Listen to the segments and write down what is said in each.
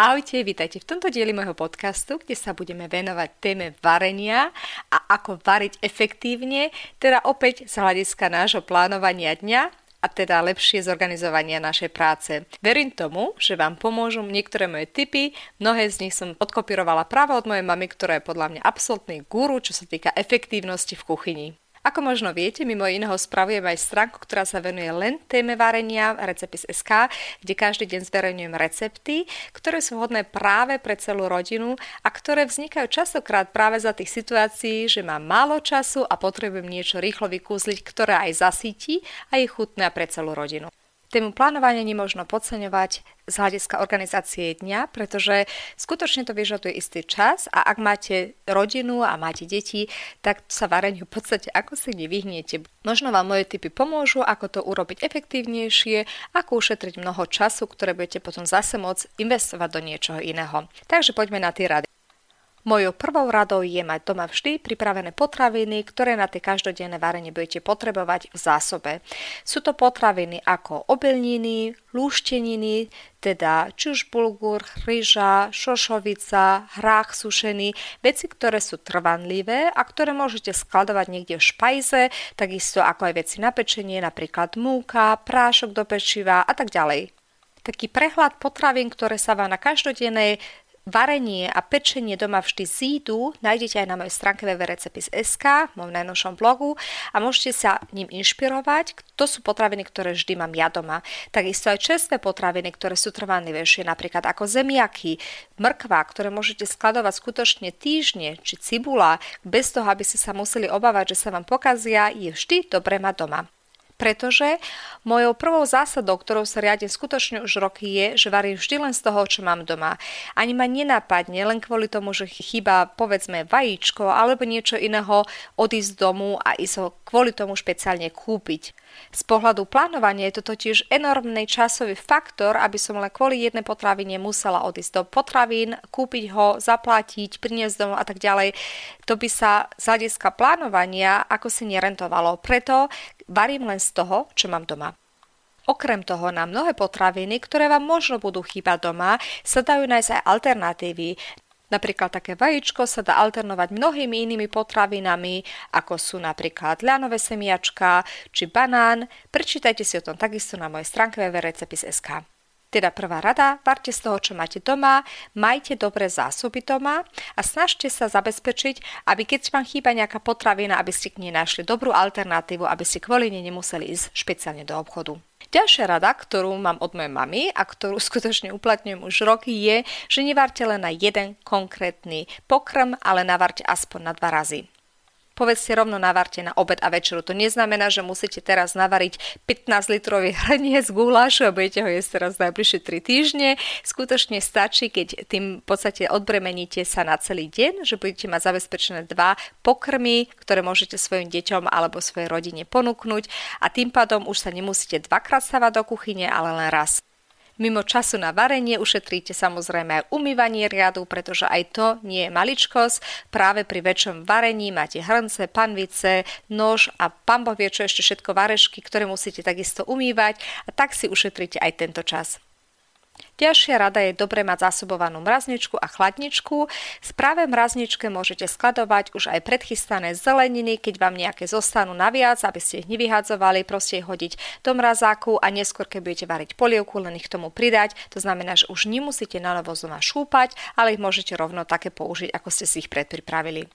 Ahojte, vítajte v tomto dieli môjho podcastu, kde sa budeme venovať téme varenia a ako variť efektívne, teda opäť z hľadiska nášho plánovania dňa a teda lepšie zorganizovania našej práce. Verím tomu, že vám pomôžu niektoré moje tipy, mnohé z nich som odkopírovala práve od mojej mamy, ktorá je podľa mňa absolútny guru, čo sa týka efektívnosti v kuchyni. Ako možno viete, mimo iného spravujem aj stránku, ktorá sa venuje len téme varenia, Recepis.sk, kde každý deň zverejňujem recepty, ktoré sú hodné práve pre celú rodinu a ktoré vznikajú častokrát práve za tých situácií, že mám málo času a potrebujem niečo rýchlo vykúzliť, ktoré aj zasíti a je chutné pre celú rodinu. Tému plánovania nemožno podceňovať z hľadiska organizácie dňa, pretože skutočne to vyžaduje istý čas a ak máte rodinu a máte deti, tak sa vareniu v podstate ako si nevyhnete. Možno vám moje typy pomôžu, ako to urobiť efektívnejšie, ako ušetriť mnoho času, ktoré budete potom zase môcť investovať do niečoho iného. Takže poďme na tie rady. Mojou prvou radou je mať doma vždy pripravené potraviny, ktoré na tie každodenné varenie budete potrebovať v zásobe. Sú to potraviny ako obilniny, lúšteniny, teda či už bulgur, ryža, šošovica, hrách sušený, veci, ktoré sú trvanlivé a ktoré môžete skladovať niekde v špajze, takisto ako aj veci na pečenie, napríklad múka, prášok do pečiva a tak ďalej taký prehľad potravín, ktoré sa vám na každodennej varenie a pečenie doma vždy zídu, nájdete aj na mojej stránke www.recepis.sk, v mojom najnovšom blogu a môžete sa ním inšpirovať. To sú potraviny, ktoré vždy mám ja doma. Takisto aj čerstvé potraviny, ktoré sú trvanlivejšie, napríklad ako zemiaky, mrkva, ktoré môžete skladovať skutočne týždne, či cibula, bez toho, aby ste sa museli obávať, že sa vám pokazia, je vždy dobré mať doma pretože mojou prvou zásadou, ktorou sa riadím skutočne už roky je, že varím vždy len z toho, čo mám doma. Ani ma nenapadne len kvôli tomu, že chýba povedzme vajíčko alebo niečo iného odísť z domu a ísť ho kvôli tomu špeciálne kúpiť. Z pohľadu plánovania je to totiž enormný časový faktor, aby som len kvôli jednej potravine musela odísť do potravín, kúpiť ho, zaplatiť, priniesť domov a tak ďalej. To by sa z hľadiska plánovania ako si nerentovalo. Preto varím len z toho, čo mám doma. Okrem toho na mnohé potraviny, ktoré vám možno budú chýbať doma, sa dajú nájsť aj alternatívy. Napríklad také vajíčko sa dá alternovať mnohými inými potravinami, ako sú napríklad ľanové semiačka či banán. Prečítajte si o tom takisto na mojej stránke www.recepis.sk. Teda prvá rada, varte z toho, čo máte doma, majte dobré zásoby doma a snažte sa zabezpečiť, aby keď vám chýba nejaká potravina, aby ste k nej našli dobrú alternatívu, aby ste kvôli nej nemuseli ísť špeciálne do obchodu. Ďalšia rada, ktorú mám od mojej mamy a ktorú skutočne uplatňujem už roky je, že nevarte len na jeden konkrétny pokrm, ale navarte aspoň na dva razy povedzte rovno navarte na obed a večeru. To neznamená, že musíte teraz navariť 15 litrový hrniec gulášu a budete ho jesť teraz najbližšie 3 týždne. Skutočne stačí, keď tým v podstate odbremeníte sa na celý deň, že budete mať zabezpečené dva pokrmy, ktoré môžete svojim deťom alebo svojej rodine ponúknuť a tým pádom už sa nemusíte dvakrát stavať do kuchyne, ale len raz. Mimo času na varenie ušetríte samozrejme aj umývanie riadu, pretože aj to nie je maličkosť. Práve pri väčšom varení máte hrnce, panvice, nož a pán Boh čo ešte všetko varešky, ktoré musíte takisto umývať a tak si ušetríte aj tento čas. Ďalšia rada je dobre mať zásobovanú mrazničku a chladničku. V práve mrazničke môžete skladovať už aj predchystané zeleniny, keď vám nejaké zostanú naviac, aby ste ich nevyhadzovali, proste ich hodiť do mrazáku a neskôr, keď budete variť polievku, len ich k tomu pridať. To znamená, že už nemusíte na novo znova šúpať, ale ich môžete rovno také použiť, ako ste si ich predpripravili.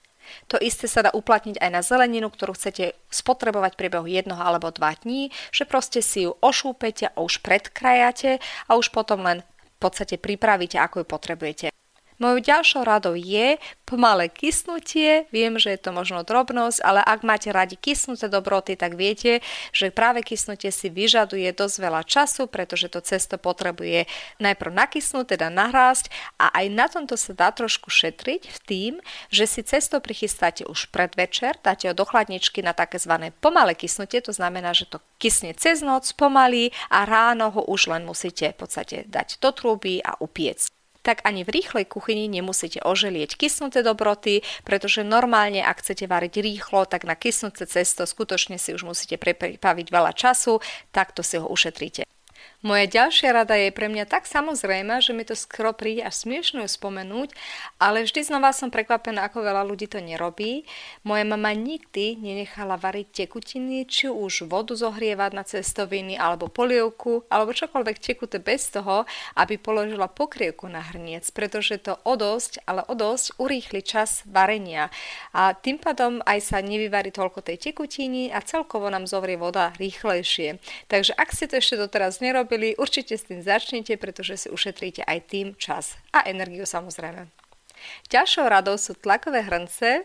To isté sa dá uplatniť aj na zeleninu, ktorú chcete spotrebovať priebehu jednoho alebo dva dní, že proste si ju ošúpete a už predkrajate a už potom len v podstate pripravíte, ako ju potrebujete. Mojou ďalšou radou je pomalé kysnutie. Viem, že je to možno drobnosť, ale ak máte radi kysnuté dobroty, tak viete, že práve kysnutie si vyžaduje dosť veľa času, pretože to cesto potrebuje najprv nakysnúť, teda nahrásť a aj na tomto sa dá trošku šetriť v tým, že si cesto prichystáte už predvečer, dáte ho do chladničky na tzv. pomalé kysnutie, to znamená, že to kysne cez noc pomaly a ráno ho už len musíte v podstate dať do trúby a upiecť tak ani v rýchlej kuchyni nemusíte oželieť kysnuté dobroty, pretože normálne, ak chcete variť rýchlo, tak na kysnuté cesto skutočne si už musíte prepaviť veľa času, takto si ho ušetríte. Moja ďalšia rada je pre mňa tak samozrejme, že mi to skoro príde až smiešne spomenúť, ale vždy znova som prekvapená, ako veľa ľudí to nerobí. Moja mama nikdy nenechala variť tekutiny, či už vodu zohrievať na cestoviny, alebo polievku, alebo čokoľvek tekuté bez toho, aby položila pokrievku na hrniec, pretože to o dosť, ale o dosť urýchli čas varenia. A tým pádom aj sa nevyvarí toľko tej tekutiny a celkovo nám zovrie voda rýchlejšie. Takže ak ste to ešte doteraz nerobili, urobili, určite s tým začnite, pretože si ušetríte aj tým čas a energiu samozrejme. Ďalšou radou sú tlakové hrnce. E,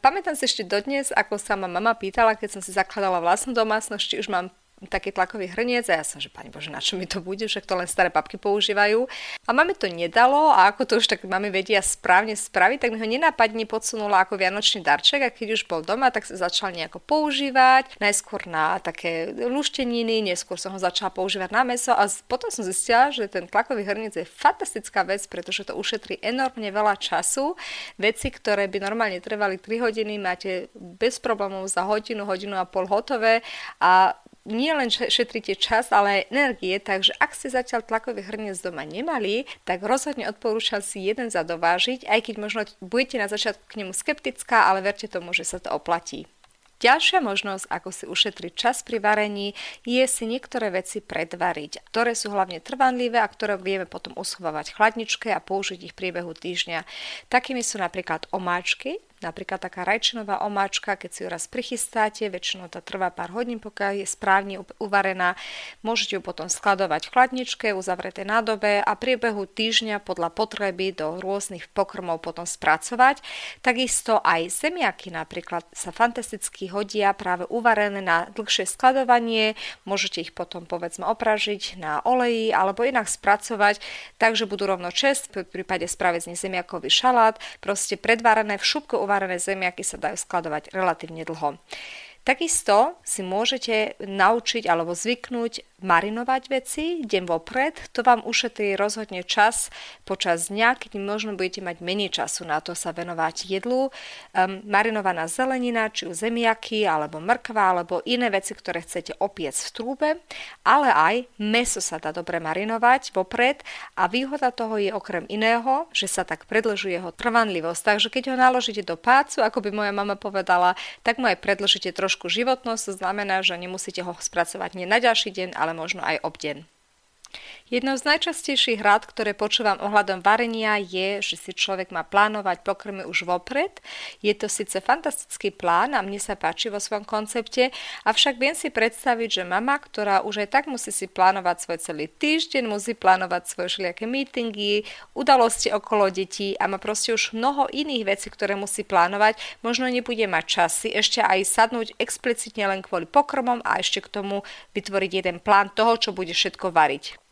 pamätám si ešte dodnes, ako sa ma mama pýtala, keď som si zakladala vlastnú domácnosť, či už mám taký tlakový hrniec a ja som, že pani Bože, na čo mi to bude, však to len staré babky používajú. A máme to nedalo a ako to už tak máme vedia správne spraviť, tak mi ho nenápadne podsunula ako vianočný darček a keď už bol doma, tak sa začal nejako používať. Najskôr na také lušteniny, neskôr som ho začala používať na meso a potom som zistila, že ten tlakový hrniec je fantastická vec, pretože to ušetrí enormne veľa času. Veci, ktoré by normálne trvali 3 hodiny, máte bez problémov za hodinu, hodinu a pol hotové a nie len šetríte čas, ale aj energie, takže ak ste zatiaľ tlakový hrniec doma nemali, tak rozhodne odporúčam si jeden zadovážiť, aj keď možno budete na začiatku k nemu skeptická, ale verte tomu, že sa to oplatí. Ďalšia možnosť, ako si ušetriť čas pri varení, je si niektoré veci predvariť, ktoré sú hlavne trvanlivé a ktoré vieme potom uschovávať v chladničke a použiť ich v priebehu týždňa. Takými sú napríklad omáčky, Napríklad taká rajčinová omáčka, keď si ju raz prichystáte, väčšinou to trvá pár hodín, pokiaľ je správne uvarená, môžete ju potom skladovať v chladničke, uzavreté nádobe a priebehu týždňa podľa potreby do rôznych pokrmov potom spracovať. Takisto aj zemiaky napríklad sa fantasticky hodia práve uvarené na dlhšie skladovanie, môžete ich potom povedzme opražiť na oleji alebo inak spracovať, takže budú rovno čest, v prípade spraviť z zemiakový šalát, proste predvarené v šupku uvarené zemiaky sa dajú skladovať relatívne dlho. Takisto si môžete naučiť alebo zvyknúť marinovať veci deň vopred. To vám ušetrí rozhodne čas počas dňa, keď možno budete mať menej času na to sa venovať jedlu. Um, marinovaná zelenina, či už zemiaky, alebo mrkva, alebo iné veci, ktoré chcete opiecť v trúbe, ale aj meso sa dá dobre marinovať vopred a výhoda toho je okrem iného, že sa tak predlžuje jeho trvanlivosť. Takže keď ho naložíte do pácu, ako by moja mama povedala, tak mu aj predlžíte trošku trošku životnosť, to znamená, že nemusíte ho spracovať nie na ďalší deň, ale možno aj obdeň. Jednou z najčastejších rád, ktoré počúvam ohľadom varenia je, že si človek má plánovať pokrmy už vopred. Je to síce fantastický plán a mne sa páči vo svojom koncepte, avšak viem si predstaviť, že mama, ktorá už aj tak musí si plánovať svoj celý týždeň, musí plánovať svoje všelijaké meetingy, udalosti okolo detí a má proste už mnoho iných vecí, ktoré musí plánovať, možno nebude mať časy ešte aj sadnúť explicitne len kvôli pokrmom a ešte k tomu vytvoriť jeden plán toho, čo bude všetko variť.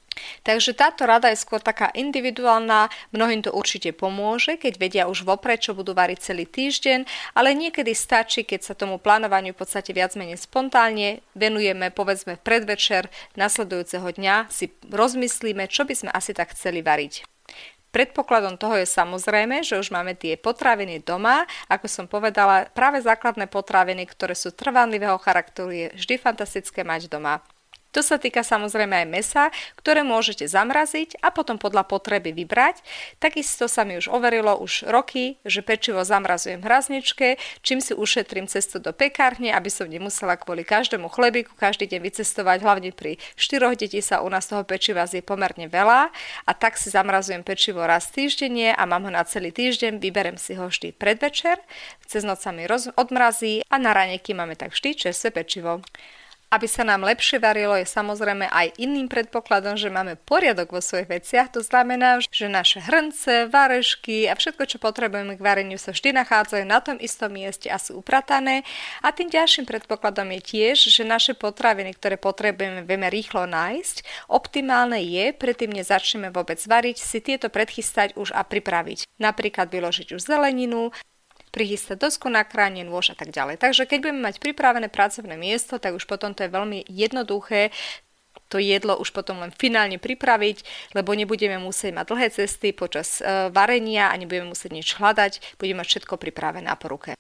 Takže táto rada je skôr taká individuálna, mnohým to určite pomôže, keď vedia už vopred, čo budú variť celý týždeň, ale niekedy stačí, keď sa tomu plánovaniu v podstate viac menej spontánne venujeme, povedzme v predvečer nasledujúceho dňa, si rozmyslíme, čo by sme asi tak chceli variť. Predpokladom toho je samozrejme, že už máme tie potraviny doma. Ako som povedala, práve základné potraviny, ktoré sú trvanlivého charakteru, je vždy fantastické mať doma. To sa týka samozrejme aj mesa, ktoré môžete zamraziť a potom podľa potreby vybrať. Takisto sa mi už overilo už roky, že pečivo zamrazujem v hrazničke, čím si ušetrím cestu do pekárne, aby som nemusela kvôli každému chlebiku každý deň vycestovať. Hlavne pri štyroch detí sa u nás toho pečiva zje pomerne veľa a tak si zamrazujem pečivo raz týždenne a mám ho na celý týždeň, vyberem si ho vždy predvečer, cez noc sa mi roz- odmrazí a na raneky máme tak vždy čerstvé pečivo. Aby sa nám lepšie varilo, je samozrejme aj iným predpokladom, že máme poriadok vo svojich veciach. To znamená, že naše hrnce, varešky a všetko, čo potrebujeme k vareniu, sa vždy nachádzajú na tom istom mieste a sú upratané. A tým ďalším predpokladom je tiež, že naše potraviny, ktoré potrebujeme, vieme rýchlo nájsť. Optimálne je, predtým než začneme vôbec variť, si tieto predchystať už a pripraviť. Napríklad vyložiť už zeleninu, prichystať dosku na kráne, nôž a tak ďalej. Takže keď budeme mať pripravené pracovné miesto, tak už potom to je veľmi jednoduché to jedlo už potom len finálne pripraviť, lebo nebudeme musieť mať dlhé cesty počas e, varenia a nebudeme musieť nič hľadať, budeme mať všetko pripravené po ruke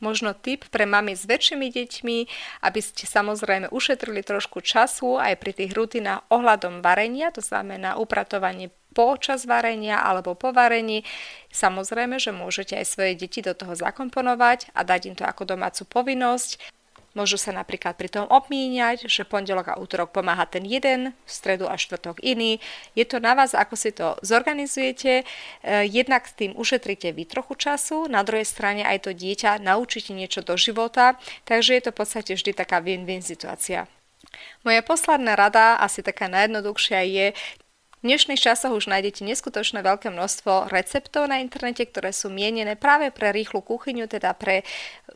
možno tip pre mami s väčšími deťmi, aby ste samozrejme ušetrili trošku času aj pri tých rutinách ohľadom varenia, to znamená upratovanie počas varenia alebo po varení. Samozrejme, že môžete aj svoje deti do toho zakomponovať a dať im to ako domácu povinnosť. Môžu sa napríklad pri tom obmíňať, že pondelok a útorok pomáha ten jeden, v stredu a štvrtok iný. Je to na vás, ako si to zorganizujete. E, jednak s tým ušetríte vy trochu času, na druhej strane aj to dieťa naučíte niečo do života, takže je to v podstate vždy taká win-win situácia. Moja posledná rada, asi taká najjednoduchšia, je v dnešných časoch už nájdete neskutočné veľké množstvo receptov na internete, ktoré sú mienené práve pre rýchlu kuchyňu, teda pre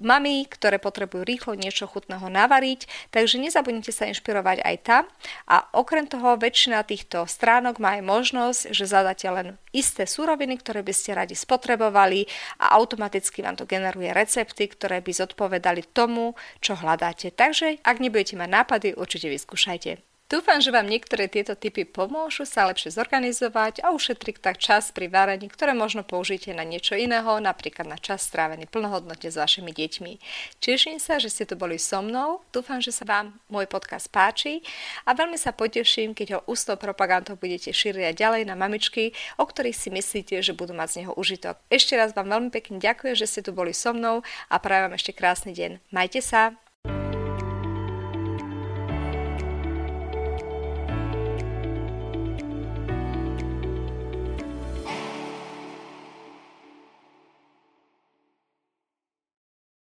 mami, ktoré potrebujú rýchlo niečo chutného navariť, takže nezabudnite sa inšpirovať aj tam. A okrem toho väčšina týchto stránok má aj možnosť, že zadáte len isté súroviny, ktoré by ste radi spotrebovali a automaticky vám to generuje recepty, ktoré by zodpovedali tomu, čo hľadáte. Takže ak nebudete mať nápady, určite vyskúšajte. Dúfam, že vám niektoré tieto typy pomôžu sa lepšie zorganizovať a ušetriť tak čas pri varení, ktoré možno použite na niečo iného, napríklad na čas strávený plnohodnotne s vašimi deťmi. Teším sa, že ste tu boli so mnou, dúfam, že sa vám môj podcast páči a veľmi sa poteším, keď ho ústou propagandou budete šíriť ďalej na mamičky, o ktorých si myslíte, že budú mať z neho užitok. Ešte raz vám veľmi pekne ďakujem, že ste tu boli so mnou a prajem vám ešte krásny deň. Majte sa!